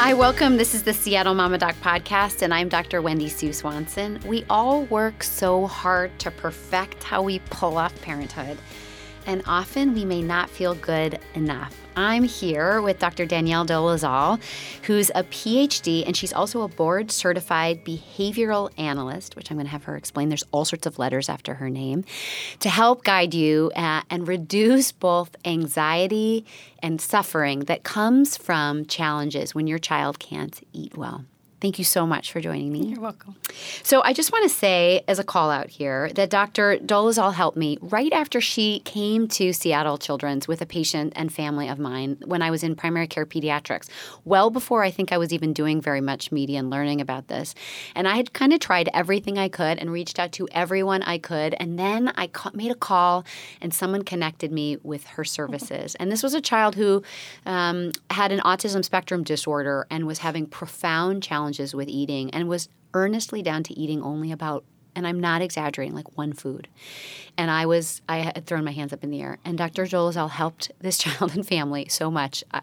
Hi, welcome. This is the Seattle Mama Doc podcast, and I'm Dr. Wendy Sue Swanson. We all work so hard to perfect how we pull off parenthood, and often we may not feel good enough. I'm here with Dr. Danielle Dolezal, who's a PhD and she's also a board certified behavioral analyst, which I'm going to have her explain. There's all sorts of letters after her name to help guide you uh, and reduce both anxiety and suffering that comes from challenges when your child can't eat well. Thank you so much for joining me. You're welcome. So, I just want to say, as a call out here, that Dr. Dolezal helped me right after she came to Seattle Children's with a patient and family of mine when I was in primary care pediatrics, well before I think I was even doing very much media and learning about this. And I had kind of tried everything I could and reached out to everyone I could. And then I made a call, and someone connected me with her services. And this was a child who um, had an autism spectrum disorder and was having profound challenges challenges with eating and was earnestly down to eating only about and I'm not exaggerating, like one food. And I was, I had thrown my hands up in the air. And Dr. Dolezal helped this child and family so much. I,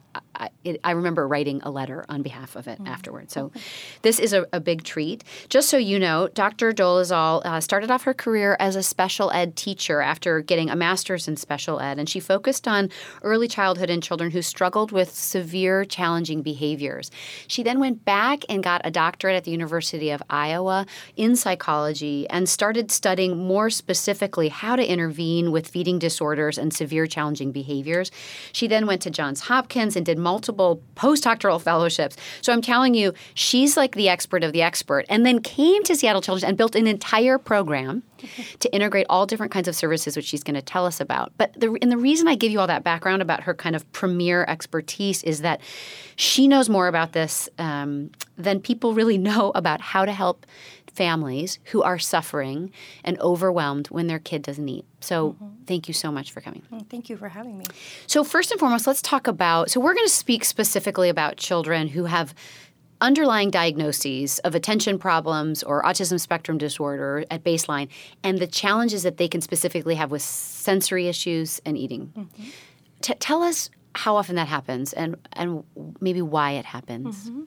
it, I remember writing a letter on behalf of it mm-hmm. afterwards. So this is a, a, big treat. Just so you know, Dr. Dolezal uh, started off her career as a special ed teacher after getting a master's in special ed. And she focused on early childhood and children who struggled with severe, challenging behaviors. She then went back and got a doctorate at the University of Iowa in psychology and started studying more specifically how to intervene with feeding disorders and severe challenging behaviors. She then went to Johns Hopkins and did multiple postdoctoral fellowships. So I'm telling you, she's like the expert of the expert, and then came to Seattle Children's and built an entire program to integrate all different kinds of services, which she's going to tell us about. But the, and the reason I give you all that background about her kind of premier expertise is that she knows more about this um, than people really know about how to help families who are suffering and overwhelmed when their kid doesn't eat. So, mm-hmm. thank you so much for coming. Mm, thank you for having me. So, first and foremost, let's talk about so, we're going to speak specifically about children who have underlying diagnoses of attention problems or autism spectrum disorder at baseline and the challenges that they can specifically have with sensory issues and eating. Mm-hmm. T- tell us how often that happens and, and maybe why it happens. Mm-hmm.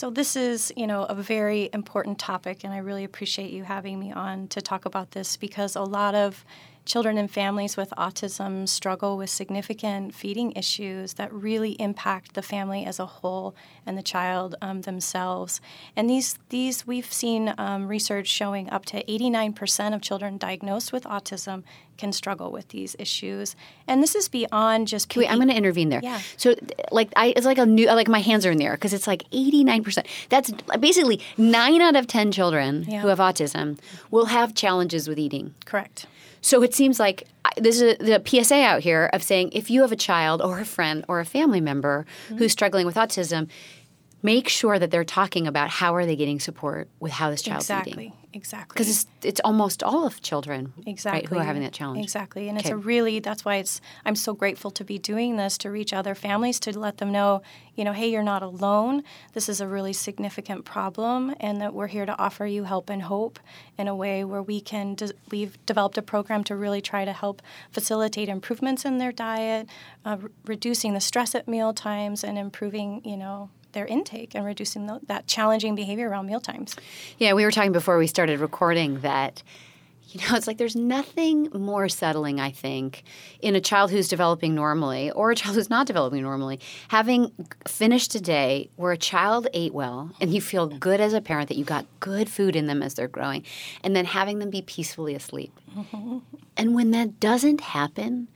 So this is, you know, a very important topic, and I really appreciate you having me on to talk about this because a lot of children and families with autism struggle with significant feeding issues that really impact the family as a whole and the child um, themselves. And these, these we've seen um, research showing up to 89% of children diagnosed with autism can struggle with these issues. And this is beyond just. Wait, I'm going to intervene there. Yeah. So, like, I it's like a new like my hands are in there because it's like 89 percent. That's basically nine out of ten children yeah. who have autism will have challenges with eating. Correct. So it seems like there's a, the PSA out here of saying if you have a child or a friend or a family member mm-hmm. who's struggling with autism, make sure that they're talking about how are they getting support with how this child's exactly. eating. Exactly. Because it's, it's almost all of children exactly. Right, who are having that challenge. Exactly. And okay. it's a really, that's why it's, I'm so grateful to be doing this to reach other families to let them know, you know, hey, you're not alone. This is a really significant problem and that we're here to offer you help and hope in a way where we can, de- we've developed a program to really try to help facilitate improvements in their diet, uh, re- reducing the stress at meal times and improving, you know, their intake and reducing the, that challenging behavior around meal times. Yeah, we were talking before we started recording that you know, it's like there's nothing more settling, I think, in a child who's developing normally or a child who's not developing normally. Having finished a day where a child ate well and you feel good as a parent that you got good food in them as they're growing, and then having them be peacefully asleep. Mm-hmm. And when that doesn't happen,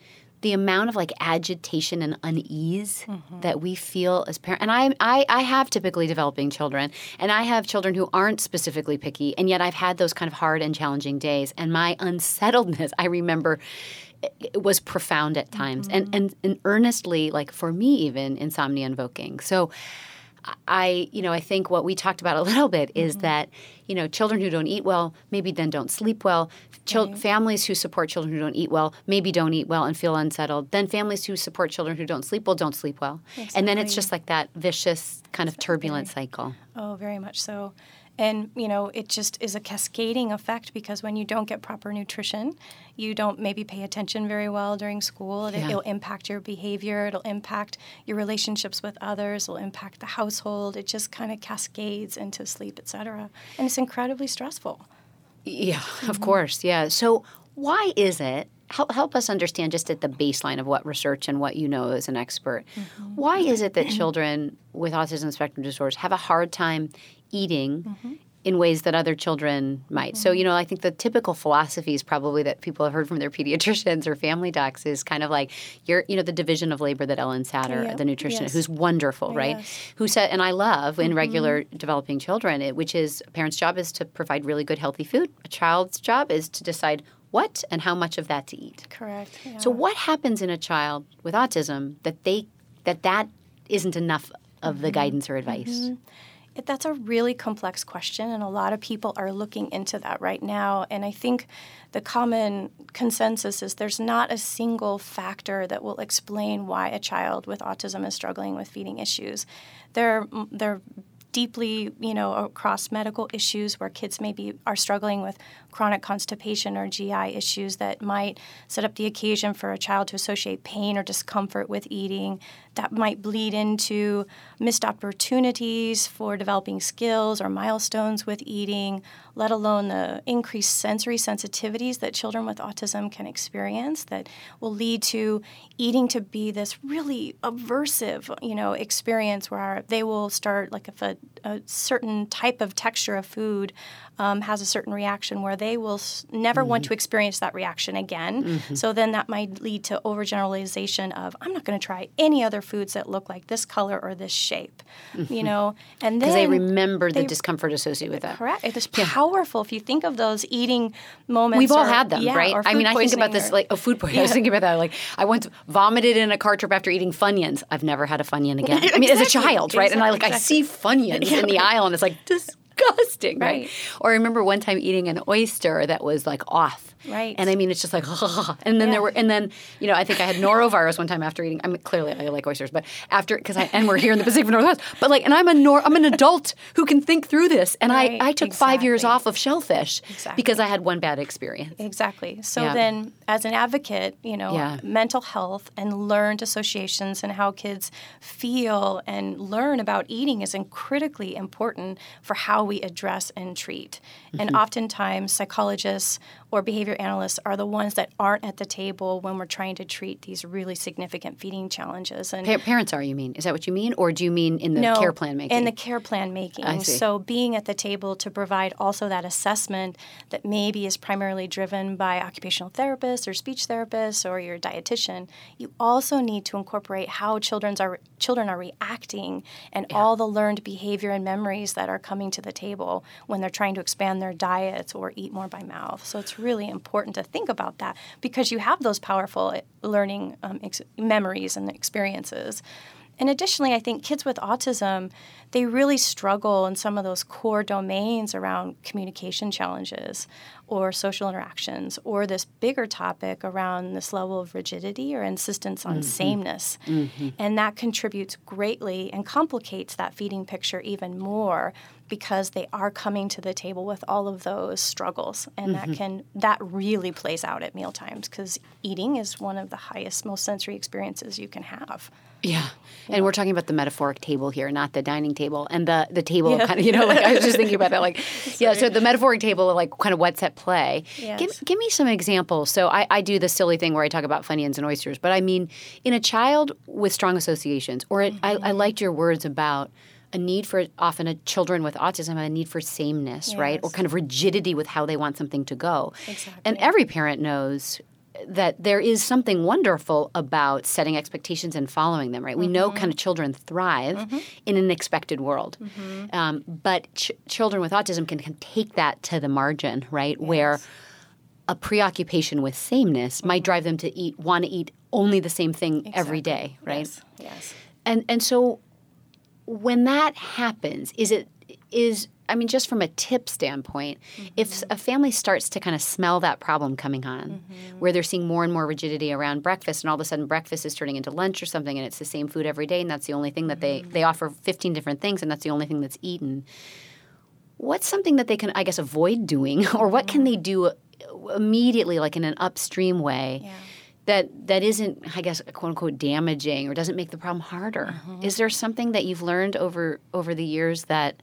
the amount of like agitation and unease mm-hmm. that we feel as parents and I, I i have typically developing children and i have children who aren't specifically picky and yet i've had those kind of hard and challenging days and my unsettledness i remember it was profound at times mm-hmm. and, and and earnestly like for me even insomnia invoking so I, you know, I think what we talked about a little bit is mm-hmm. that, you know, children who don't eat well maybe then don't sleep well. Chil- right. Families who support children who don't eat well maybe don't eat well and feel unsettled. Then families who support children who don't sleep well don't sleep well. Exactly. And then it's just like that vicious kind of turbulent cycle. Oh, very much so. And, you know, it just is a cascading effect because when you don't get proper nutrition, you don't maybe pay attention very well during school. It, Yeah. It'll impact your behavior, it'll impact your relationships with others, it'll impact the household. It just kind of cascades into sleep, et cetera. And it's incredibly stressful. Yeah, of course. Yeah. So why is it? Help, help us understand just at the baseline of what research and what you know as an expert. Mm-hmm. Why is it that children with autism spectrum disorders have a hard time eating in ways that other children might? So, you know, I think the typical philosophies probably that people have heard from their pediatricians or family docs is kind of like you're, you know, the division of labor that Ellen Satter, Yeah, the nutritionist, yes. who's wonderful, right? Who said, and I love Mm-hmm. in regular developing children, it, which is a parent's job is to provide really good, healthy food. A child's job is to decide what and how much of that to eat. Correct. Yeah. So, what happens in a child with autism that they that that isn't enough of Mm-hmm. the guidance or advice? That's a really complex question, and a lot of people are looking into that right now. And I think the common consensus is there's not a single factor that will explain why a child with autism is struggling with feeding issues. There, there deeply, you know, across medical issues where kids maybe are struggling with chronic constipation or GI issues that might set up the occasion for a child to associate pain or discomfort with eating. That might bleed into missed opportunities for developing skills or milestones with eating, let alone the increased sensory sensitivities that children with autism can experience that will lead to eating to be this really aversive, you know, experience where they will start like if a, a certain type of texture of food um, has a certain reaction where they will s- never want mm-hmm. to experience that reaction again. Mm-hmm. So then that might lead to overgeneralization of I'm not going to try any other foods that look like this color or this shape, you mm-hmm. know, and then Because they remember the discomfort associated with that. Correct. It's powerful if you think of those eating moments. We've all had them, yeah, right? I mean, I think about this or- like a food poisoning. I was thinking about that. Like, I once vomited in a car trip after eating Funyuns. I've never had a Funyun again. I mean, as a child, right? And I like Exactly. I see Funyuns in the aisle, and it's like disgusting, right? Right. Or I remember one time eating an oyster that was like off. Right. And I mean, it's just like, and then Yeah. there were, and then you know, I think I had norovirus one time after eating. I mean, clearly I like oysters, but after because I and we're here in the Pacific Northwest, but like, and I'm a nor, I'm an adult who can think through this, and Right, I I took five years off of shellfish Exactly. because I had one bad experience. Exactly. So Yeah. then, as an advocate, you know, Yeah. mental health and learned associations and how kids feel and learn about eating is critically important for how we address and treat. Mm-hmm. And oftentimes, psychologists or behavior analysts are the ones that aren't at the table when we're trying to treat these really significant feeding challenges. And Pa- parents are, you mean? Is that what you mean? Or do you mean in the care plan making? in the care plan making. I see. So being at the table to provide also that assessment that maybe is primarily driven by occupational therapists or speech therapist or your dietitian, you also need to incorporate how children's are children are reacting and all the learned behavior and memories that are coming to the table when they're trying to expand their diets or eat more by mouth. So it's really important to think about that because you have those powerful eh, learning um, ex- memories and experiences. And additionally, I think kids with autism, they really struggle in some of those core domains around communication challenges or social interactions or this bigger topic around this level of rigidity or insistence on mm-hmm. sameness. Mm-hmm. And that contributes greatly and complicates that feeding picture even more because they are coming to the table with all of those struggles. And that mm-hmm. can that really plays out at meal times because eating is one of the highest most sensory experiences you can have yeah. And we're talking about the metaphoric table here, not the dining table. And the, the table kind of, you know, like I was just thinking about that. Like, yeah, so the metaphoric table, like kind of what's at play. Give, Yes. give me some examples. So I, I do the silly thing where I talk about Funyuns and oysters, but I mean, in a child with strong associations, or it, I, I mm-hmm. liked your words about a need for often a children with autism have a need for sameness, right? Or kind of rigidity with how they want something to go. Exactly. And every parent knows that there is something wonderful about setting expectations and following them, right? We know Mm-hmm. kind of children thrive in an expected world. Mm-hmm. Um, but ch- children with autism can, can take that to the margin, right? Where a preoccupation with sameness might Mm-hmm. drive them to eat, want to eat only the same thing every day, right? yes yes And and so when that happens, is it is I mean, just from a tip standpoint, if a family starts to kind of smell that problem coming on, mm-hmm. where they're seeing more and more rigidity around breakfast, and all of a sudden breakfast is turning into lunch or something, and it's the same food every day, and that's the only thing that they mm-hmm. they offer fifteen different things, and that's the only thing that's eaten. what's something that they can, I guess, avoid doing, or what can they mm-hmm. do uh, immediately, like in an upstream way? Yeah. That, that isn't, I guess, quote unquote, damaging or doesn't make the problem harder. Is there something that you've learned over over the years that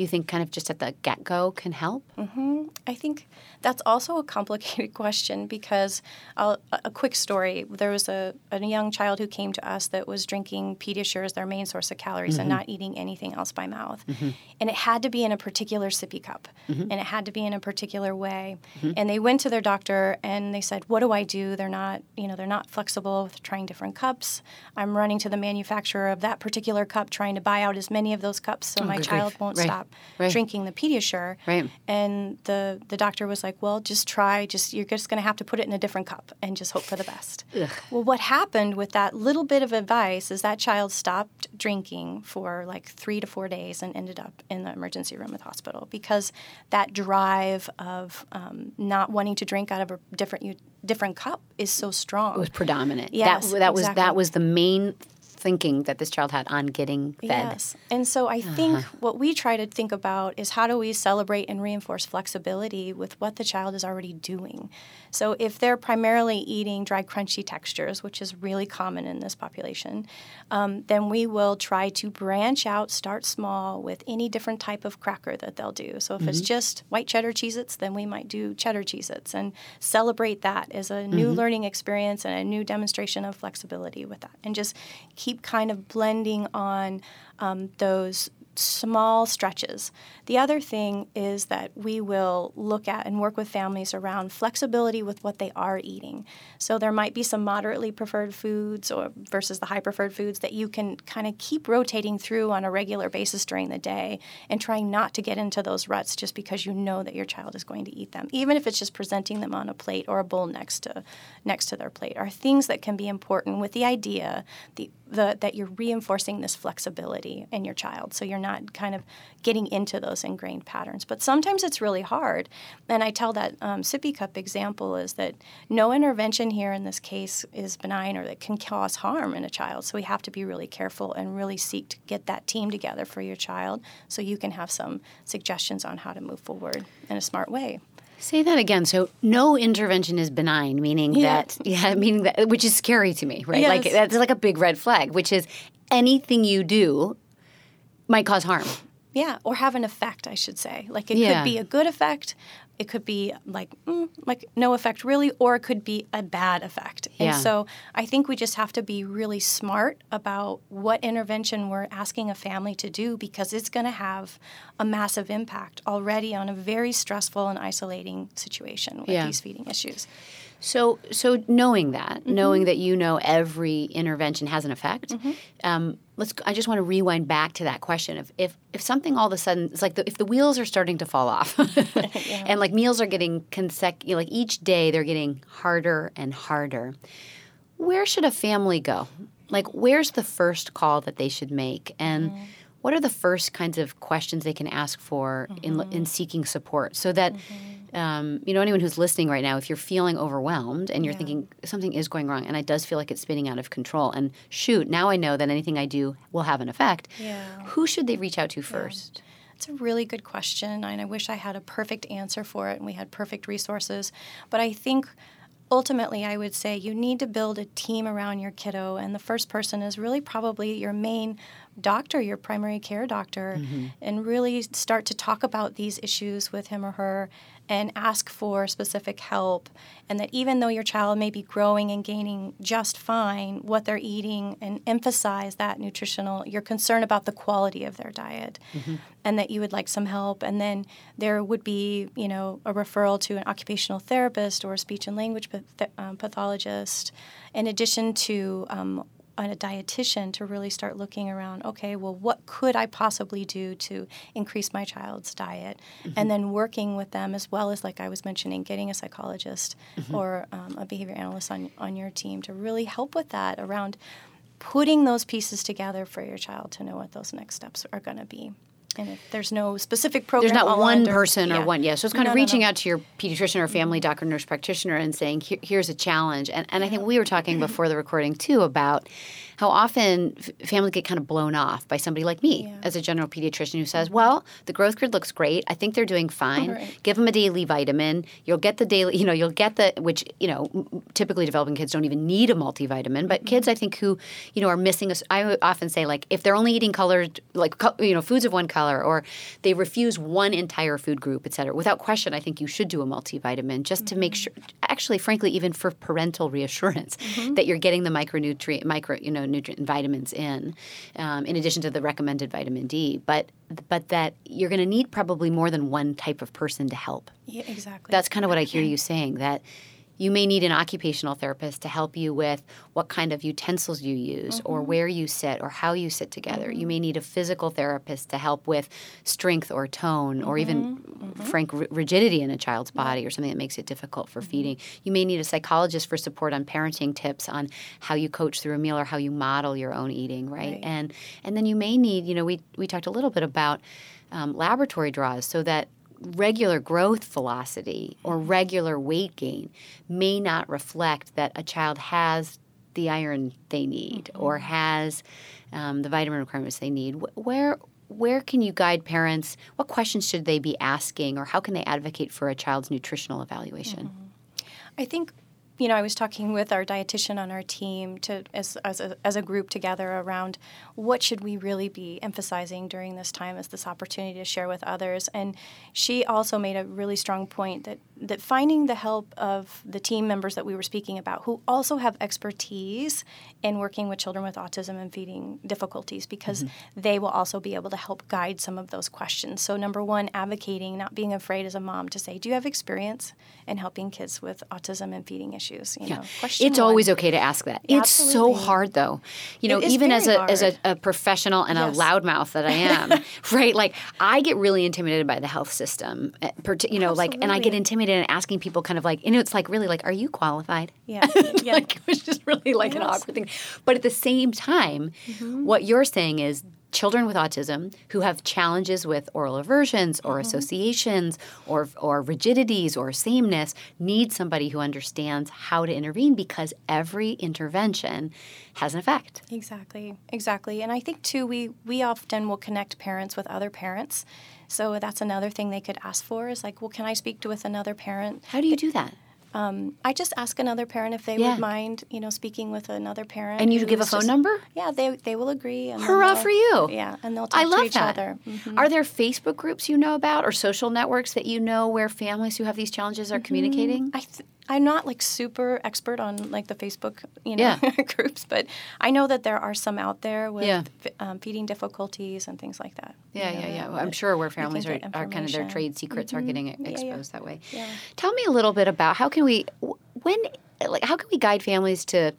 you think kind of just at the get go can help? Mm-hmm. I think that's also a complicated question because I'll, a quick story. There was a, a young child who came to us that was drinking Pediasure as their main source of calories and mm-hmm. not eating anything else by mouth. Mm-hmm. And it had to be in a particular sippy cup mm-hmm. and it had to be in a particular way. And they went to their doctor and they said, What do I do? They're not, you know, they're not flexible with trying different cups. I'm running to the manufacturer of that particular cup trying to buy out as many of those cups so oh, my child grief. won't Right. stop Right. drinking the Pediasure. Right. And the the doctor was like, "Well, just try. Just you're just going to have to put it in a different cup and just hope for the best." Well, what happened with that little bit of advice is that child stopped drinking for like three to four days and ended up in the emergency room at the hospital because that drive of um, not wanting to drink out of a different different cup is so strong. It was predominant. Yes, that, that was exactly. that was the main thinking that this child had on getting fed. Yes. And so I think Uh-huh. what we try to think about is how do we celebrate and reinforce flexibility with what the child is already doing. So if they're primarily eating dry, crunchy textures, which is really common in this population, um, then we will try to branch out, start small with any different type of cracker that they'll do. So if it's just white cheddar Cheez Its, then we might do cheddar Cheez Its and celebrate that as a new learning experience and a new demonstration of flexibility with that. And just keep kind of blending on um, those small stretches. The other thing is that we will look at and work with families around flexibility with what they are eating. So there might be some moderately preferred foods or versus the high preferred foods that you can kind of keep rotating through on a regular basis during the day and trying not to get into those ruts just because you know that your child is going to eat them. Even if it's just presenting them on a plate or a bowl next to next to their plate are things that can be important with the idea the, the, that you're reinforcing this flexibility in your child. So you're not kind of getting into those ingrained patterns. But sometimes it's really hard. And I tell that um, sippy cup example is that no intervention here in this case is benign or that can cause harm in a child. So we have to be really careful and really seek to get that team together for your child so you can have some suggestions on how to move forward in a smart way. Say that again. So no intervention is benign, meaning Yeah. that yeah, meaning that which is scary to me, right? Like that's like a big red flag, which is anything you do might cause harm. Yeah, or have an effect, I should say. Like it Yeah. could be a good effect, it could be like mm, like no effect really, or it could be a bad effect. And so I think we just have to be really smart about what intervention we're asking a family to do because it's going to have a massive impact already on a very stressful and isolating situation with Yeah. these feeding issues. So, so knowing that, mm-hmm. knowing that you know every intervention has an effect, mm-hmm. um, let's. I just want to rewind back to that question of if if something all of a sudden it's like the, if the wheels are starting to fall off, and like meals are getting consecutive, like each day they're getting harder and harder. Where should a family go? Like, where's the first call that they should make, and mm-hmm. what are the first kinds of questions they can ask for in in seeking support, so that um, you know anyone who's listening right now, if you're feeling overwhelmed and you're thinking something is going wrong, and it does feel like it's spinning out of control, and shoot, now I know that anything I do will have an effect. Yeah. Who should they reach out to first? It's a really good question, and I wish I had a perfect answer for it and we had perfect resources. But I think ultimately, I would say you need to build a team around your kiddo, and the first person is really probably your main doctor, your primary care doctor, and really start to talk about these issues with him or her and ask for specific help. And that even though your child may be growing and gaining just fine, what they're eating, and emphasize that nutritional, your concern about the quality of their diet, and that you would like some help. And then there would be, you know, a referral to an occupational therapist or a speech and language path- um, pathologist, in addition to um, a dietitian to really start looking around okay well what could i possibly do to increase my child's diet? And then working with them as well as like i was mentioning getting a psychologist or um, a behavior analyst on, on your team to really help with that around putting those pieces together for your child to know what those next steps are going to be and if there's no specific program There's not one or- person or yeah. one, yeah. So it's kind No, of no, reaching no. out to your pediatrician or family doctor, nurse practitioner, and saying, Here, "Here's a challenge." And and I think we were talking before the recording too about how often f- families get kind of blown off by somebody like me Yeah. as a general pediatrician who says, "Well, the growth grid looks great. I think they're doing fine. Right. Give them a daily vitamin. You'll get the daily, you know, you'll get the which you know typically developing kids don't even need a multivitamin, but mm-hmm. kids I think who you know are missing. A, I often say like if they're only eating colored like co- you know foods of one color or they refuse one entire food group, et cetera. Without question, I think you should do a multivitamin just to make mm-hmm. sure. Actually, frankly, even for parental reassurance mm-hmm. that you're getting the micronutrient, micro you know nutrient and vitamins in, um, in addition to the recommended vitamin D. But but that you're going to need probably more than one type of person to help. Yeah, exactly. That's kind of what I hear you saying that you may need an occupational therapist to help you with what kind of utensils you use or mm-hmm. where you sit or how you sit together. You mm-hmm. may need a physical therapist to help with strength or tone or even mm-hmm. frank r- rigidity in a child's body or something that makes it difficult for feeding. You may need a psychologist for support on parenting tips on how you coach through a meal or how you model your own eating, right? Right. And and then you may need, you know, we we talked a little bit about um, laboratory draws so that regular growth velocity or regular weight gain may not reflect that a child has the iron they need or has um, the vitamin requirements they need. Where where can you guide parents? What questions should they be asking, or how can they advocate for a child's nutritional evaluation? I think, you know, I was talking with our dietitian on our team to as as a, as a group together around what should we really be emphasizing during this time as this opportunity to share with others. And she also made a really strong point that that finding the help of the team members that we were speaking about who also have expertise in working with children with autism and feeding difficulties because mm-hmm. they will also be able to help guide some of those questions. So number one, advocating, not being afraid as a mom to say, do you have experience in helping kids with autism and feeding issues? You know, question It's one. always okay to ask that. It's so hard though. You know, even as a as a, a professional and Yes. a loudmouth that I am, right? Like I get really intimidated by the health system. uh, You know, like and I get intimidated in asking people kind of like, you know, it's like really like, are you qualified? Yeah, yeah. like it was just really like an awkward thing. But at the same time, Mm-hmm. what you're saying is children with autism who have challenges with oral aversions or Mm-hmm. associations or or rigidities or sameness need somebody who understands how to intervene because every intervention has an effect. Exactly, exactly. And I think too, we we often will connect parents with other parents. So that's another thing they could ask for is like, well, can I speak to with another parent? How do you do that? I just ask another parent if they Yeah. would mind, you know, speaking with another parent. And you give a phone just- number? Yeah, they they will agree. And Hurrah for you. Yeah, and they'll talk I love to each that. other. Mhm. Are there Facebook groups you know about or social networks that you know where families who have these challenges are communicating? I th- I'm not like super expert on like the Facebook, you know, Yeah. groups, but I know that there are some out there with Yeah. f- um, feeding difficulties and things like that. you Yeah, know, yeah, yeah. Well, I'm sure where families are, are kind of their trade secrets are getting Yeah, yeah. exposed that way. Yeah. Tell me a little bit about how can we when like how can we guide families to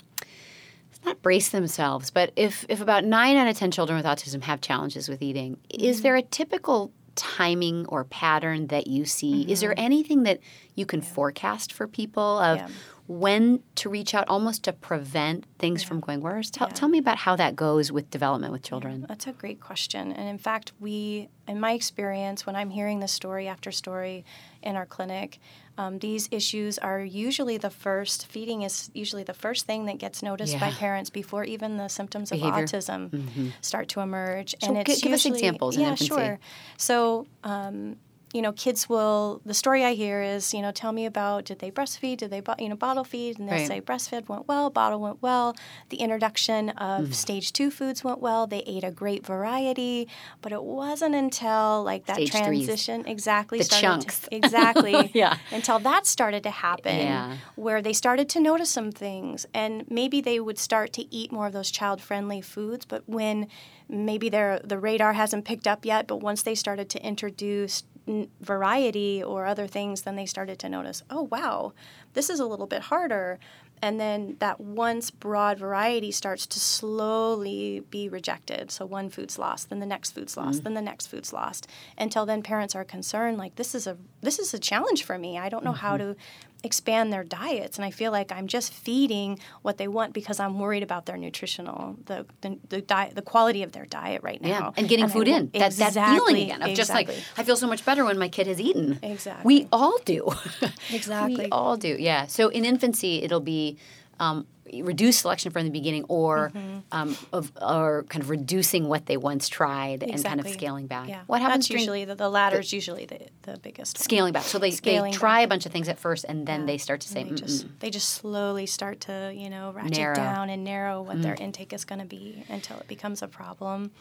not brace themselves, but if if about 9 out of 10 children with autism have challenges with eating, is there a typical timing or pattern that you see? Is there mm-hmm. anything that you can forecast for people of Yeah. when to reach out almost to prevent things from going worse? Tell, Yeah. tell me about how that goes with development with children. That's a great question. And in fact, we, in my experience, when I'm hearing the story after story in our clinic, um, these issues are usually the first, feeding is usually the first thing that gets noticed by parents before even the symptoms of Behavior. autism start to emerge. So and it's give us usually, examples in Yeah, sure. So, um, you know, kids will. The story I hear is, you know, tell me about did they breastfeed, did they, you know, bottle feed, and they Right. say breastfed went well, bottle went well. The introduction of Mm. stage two foods went well. They ate a great variety, but it wasn't until like that Stage threes. transition exactly The started chunks. To, exactly Yeah. until that started to happen Yeah. where they started to notice some things and maybe they would start to eat more of those child-friendly foods but when maybe their the radar hasn't picked up yet but once they started to introduce n- variety or other things then they started to notice oh wow this is a little bit harder. And then that once broad variety starts to slowly be rejected so one food's lost then the next food's lost mm-hmm. then the next food's lost until then parents are concerned like this is a this is a challenge for me. I don't know how mm-hmm. to expand their diets and i feel like i'm just feeding what they want because i'm worried about their nutritional the the, the diet the quality of their diet right now Yeah, and getting I food will- in. That, that feeling Exactly, again of just like. I feel so much better when my kid has eaten. Exactly. We all do. Exactly. we all do, yeah. So in infancy, it'll be um, reduce selection from the beginning or Mm-hmm. um, of or kind of reducing what they once tried and kind of scaling back. Yeah. What happens That's usually the, the latter is usually the, the biggest one. scaling back? So they, they try back. a bunch of things at first and then they start to say, And they just they just slowly start to you know ratchet Narrow. Mm. down and narrow what their intake is going to be until it becomes a problem.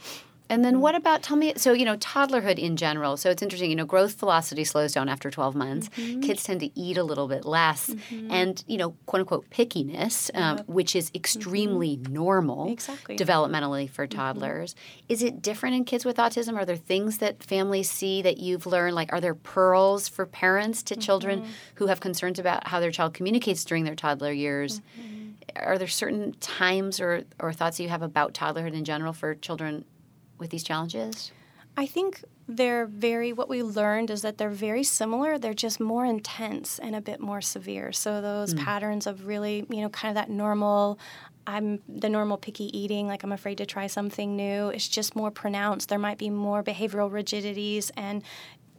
And then Mm. what about tell me so you know toddlerhood in general. So it's interesting, you know, growth velocity slows down after 12 months. Mm-hmm. Kids tend to eat a little bit less and, you know, quote unquote pickiness, um, which is extremely normal Mm-hmm. Exactly. developmentally for toddlers. Is it different in kids with autism? Are there things that families see that you've learned like are there pearls for parents to children Mm-hmm. who have concerns about how their child communicates during their toddler years? Mm-hmm. Are there certain times or, or thoughts you have about toddlerhood in general for children with these challenges? I think they're very, what we learned is that they're very similar. They're just more intense and a bit more severe. So those hmm. patterns of really, you know, kind of that normal, I'm the normal picky eating, like I'm afraid to try something new, it's just more pronounced. There might be more behavioral rigidities and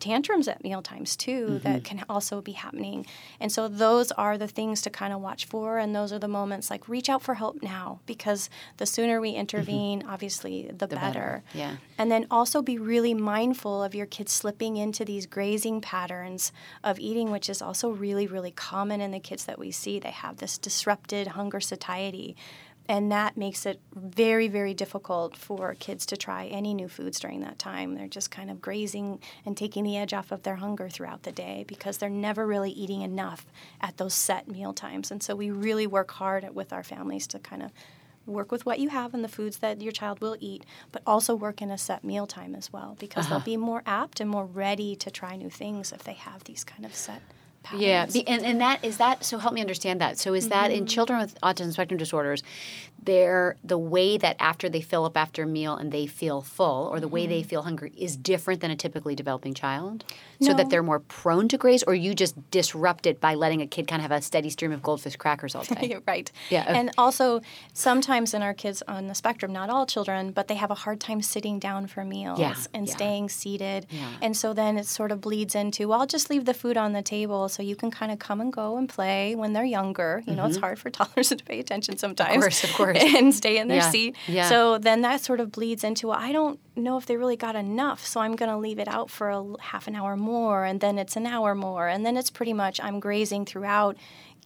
tantrums at meal times too that mm-hmm. can also be happening. And so those are the things to kind of watch for and those are the moments like reach out for help now because the sooner we mm-hmm. intervene, obviously the, better. Yeah. And then also be really mindful of your kids slipping into these grazing patterns of eating, which is also really, really common in the kids that we see. They have this disrupted hunger satiety. And that makes it very, very difficult for kids to try any new foods during that time. They're just kind of grazing and taking the edge off of their hunger throughout the day because they're never really eating enough at those set meal times. And so we really work hard with our families to kind of work with what you have and the foods that your child will eat, but also work in a set meal time as well because they'll uh-huh. be more apt and more ready to try new things if they have these kind of set patterns. Yeah, and, and that is that. So help me understand that. So is that Mm-hmm. in children with autism spectrum disorders, they're the way that after they fill up after a meal and they feel full, or the way Mm-hmm. they feel hungry, is different than a typically developing child. So that they're more prone to graze, or you just disrupt it by letting a kid kind of have a steady stream of goldfish crackers all day. Right. Yeah. And also, sometimes in our kids on the spectrum, not all children, but they have a hard time sitting down for meals Yeah, and yeah. staying seated. Yeah. And so then it sort of bleeds into, well, I'll just leave the food on the table so you can kind of come and go and play when they're younger. You know, it's hard for toddlers to pay attention sometimes. Mm-hmm. course, of course. And stay in their Yeah, seat. yeah. So then that sort of bleeds into, well, I don't know if they really got enough, so I'm going to leave it out for a half an hour more, and then it's an hour more, and then it's pretty much I'm grazing throughout,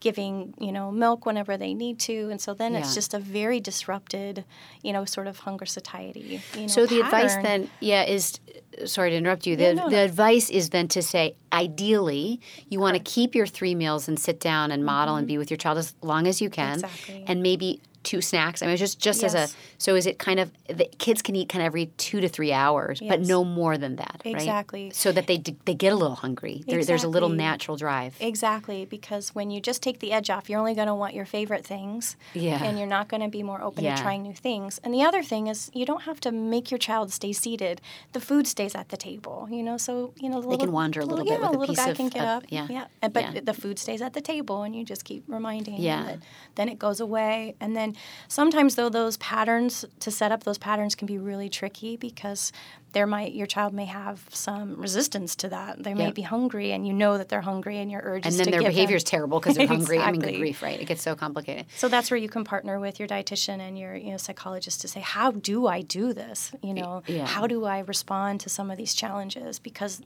giving you know milk whenever they need to, and so then Yeah. it's just a very disrupted, you know, sort of hunger satiety. You know, So the advice then, yeah, is sorry to interrupt you. The, Yeah, no, the no. advice is then to say, ideally, you want to keep your three meals and sit down and model and be with your child as long as you can, Mm-hmm. Exactly. and maybe two snacks. I mean, just just as a so is it kind of the kids can eat kind of every two to three hours, but no more than that, right? Exactly. So that they d- they get a little hungry. There, There's a little natural drive. Exactly, because when you just take the edge off, you're only going to want your favorite things. Yeah. And you're not going to be more open Yeah. to trying new things. And the other thing is, you don't have to make your child stay seated. The food stays at the table, you know, so, you know, the They can wander a little bit yeah, with a little guy of- can get of- up. yeah. Yeah. But Yeah. the food stays at the table, and you just keep reminding Yeah. him that then it goes away. And then sometimes, though, those patterns, to set up those patterns can be really tricky because there might your child may have some resistance to that. They may Yep. be hungry, and you know that they're hungry, and your urge And then their behavior is terrible because they're hungry. I mean, good grief, right? It gets so complicated. So that's where you can partner with your dietitian and your you know psychologist to say, how do I do this? You know, yeah. how do I respond to some of these challenges? Because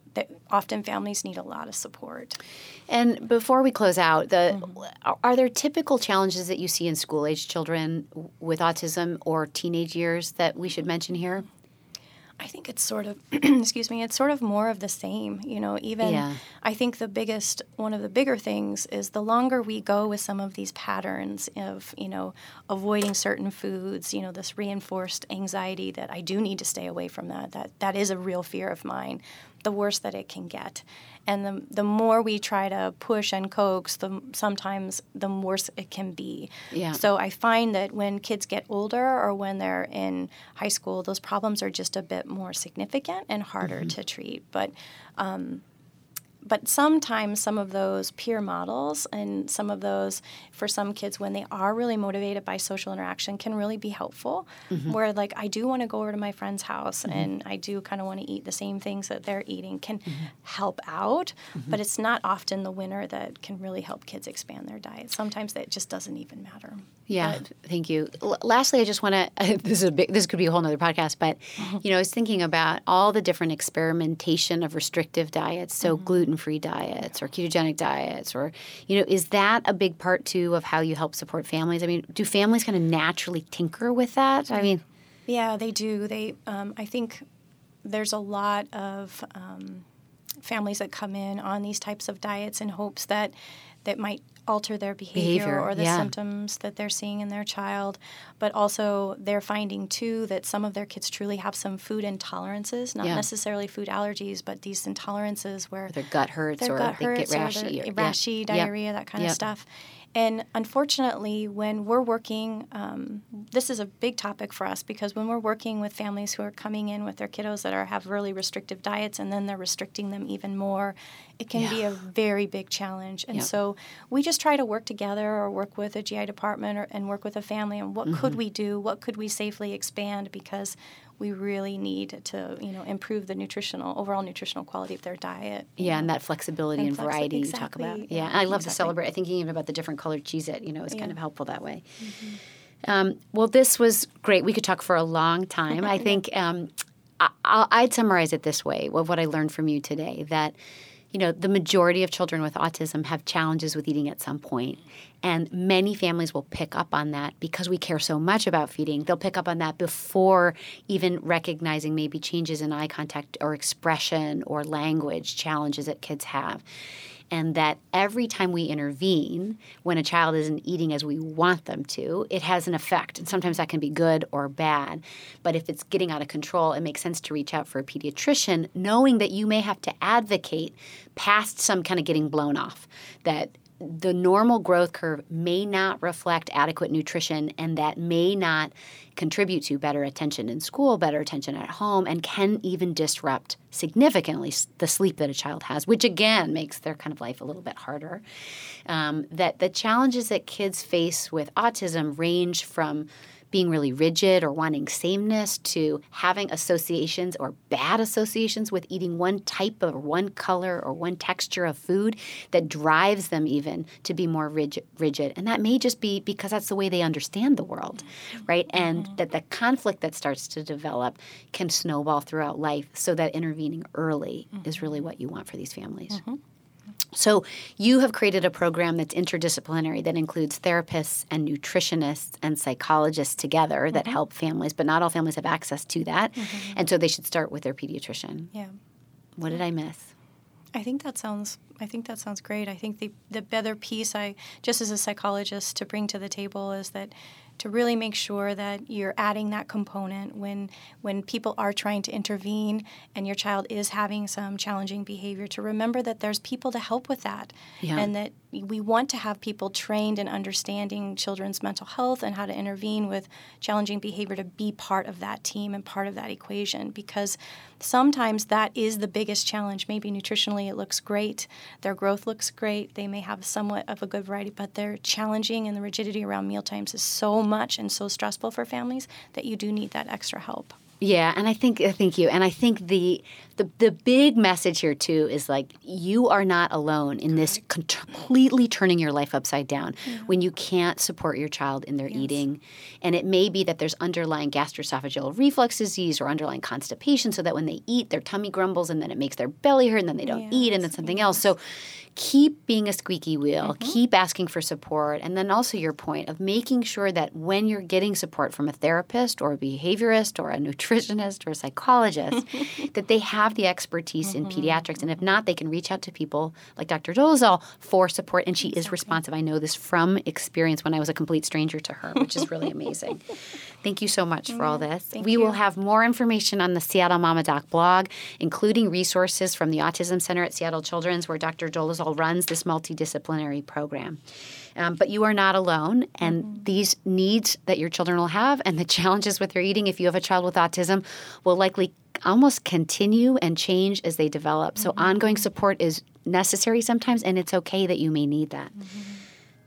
often families need a lot of support. And before we close out, the Mm-hmm. are- are there typical challenges that you see in school age children with autism or teenage years that we should mention here? I think it's sort of, excuse me, it's sort of more of the same. You know, even Yeah. I think the biggest, one of the bigger things is the longer we go with some of these patterns of, you know, avoiding certain foods, you know, this reinforced anxiety that I do need to stay away from that. That that is a real fear of mine. The worse that it can get, and the the more we try to push and coax, the sometimes the worse it can be. Yeah. So I find that when kids get older or when they're in high school, those problems are just a bit more significant and harder Mm-hmm. to treat. But um, but sometimes some of those peer models and some of those for some kids when they are really motivated by social interaction can really be helpful mm-hmm. where like i do want to go over to my friend's house mm-hmm. and i do kind of want to eat the same things that they're eating can mm-hmm. help out mm-hmm. but it's not often the winner that can really help kids expand their diet sometimes that just doesn't even matter yeah but, thank you L- lastly i just want to this is a big this could be a whole other podcast but mm-hmm. you know i was thinking about all the different experimentation of restrictive diets so mm-hmm. gluten gluten-free diets or ketogenic diets or you know is that a big part too of how you help support families? I mean do families kind of naturally tinker with that? I mean yeah they do. They um, i think there's a lot of um, families that come in on these types of diets in hopes that that might alter their behavior, behavior or the yeah. symptoms that they're seeing in their child. But also, they're finding too that some of their kids truly have some food intolerances, not yeah. necessarily food allergies, but these intolerances where their gut hurts their or gut they get rashy, or, or rashy, yeah. diarrhea, that kind of stuff. And unfortunately, when we're working, um, this is a big topic for us because when we're working with families who are coming in with their kiddos that are have really restrictive diets and then they're restricting them even more, it can yeah. be a very big challenge. And so we just try to work together or work with a GI department or, and work with a family and what mm-hmm. could we do? What could we safely expand? Because we really need to you know improve the nutritional overall nutritional quality of their diet. Yeah, know. and that flexibility and, and variety exactly. you talk about. Yeah, I love exactly. to celebrate. I think even about the different colored Cheez-It, you know, is yeah. kind of helpful that way. Mm-hmm. Um, well, this was great. We could talk for a long time. I think um, I, would summarize it this way: of what I learned from you today that you know, the majority of children with autism have challenges with eating at some point. And many families will pick up on that because we care so much about feeding. They'll pick up on that before even recognizing maybe changes in eye contact or expression or language challenges that kids have and that every time we intervene when a child isn't eating as we want them to, it has an effect. And sometimes that can be good or bad. But if it's getting out of control, it makes sense to reach out for a pediatrician, knowing that you may have to advocate past some kind of getting blown off. That the normal growth curve may not reflect adequate nutrition and that may not contribute to better attention in school, better attention at home, and can even disrupt significantly the sleep that a child has, which again makes their kind of life a little bit harder. Um, that the challenges that kids face with autism range from being really rigid or wanting sameness to having associations or bad associations with eating one type of one color or one texture of food that drives them even to be more rigid, rigid. and that may just be because that's the way they understand the world right and mm-hmm. that the conflict that starts to develop can snowball throughout life so that intervening early mm-hmm. is really what you want for these families mm-hmm. So, you have created a program that's interdisciplinary that includes therapists and nutritionists and psychologists together that mm-hmm. help families, but not all families have access to that. Mm-hmm. And so they should start with their pediatrician. Yeah. What did I miss? I think that sounds I think that sounds great. I think the the other piece I just as a psychologist to bring to the table is that to really make sure that you're adding that component when when people are trying to intervene and your child is having some challenging behavior to remember that there's people to help with that. Yeah. and that we want to have people trained in understanding children's mental health and how to intervene with challenging behavior to be part of that team and part of that equation. Because sometimes that is the biggest challenge. Maybe nutritionally it looks great their growth looks great they may have somewhat of a good variety but they're challenging and the rigidity around meal times is so much and so stressful for families that you do need that extra help. Yeah, and I think uh, thank you. And I think the the the big message here too is like you are not alone in this completely turning your life upside down yeah. when you can't support your child in their yes. eating. And it may be that there's underlying gastroesophageal reflux disease or underlying constipation so that when they eat their tummy grumbles and then it makes their belly hurt and then they don't yes. eat and then something yes. else. So keep being a squeaky wheel, mm-hmm. keep asking for support, and then also your point of making sure that when you're getting support from a therapist or a behaviorist or a nutritionist or a psychologist, that they have the expertise mm-hmm. in pediatrics. And if not, they can reach out to people like Dr. Dolezal for support. And she exactly. is responsive. I know this from experience when I was a complete stranger to her, which is really amazing. Thank you so much for all this. Thank we you. will have more information on the Seattle Mama Doc blog, including resources from the Autism Center at Seattle Children's, where Dr. Dolezal runs this multidisciplinary program. Um, but you are not alone, and mm-hmm. these needs that your children will have and the challenges with their eating, if you have a child with autism, will likely almost continue and change as they develop. So, mm-hmm. ongoing support is necessary sometimes, and it's okay that you may need that. Mm-hmm.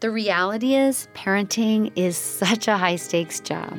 The reality is, parenting is such a high stakes job.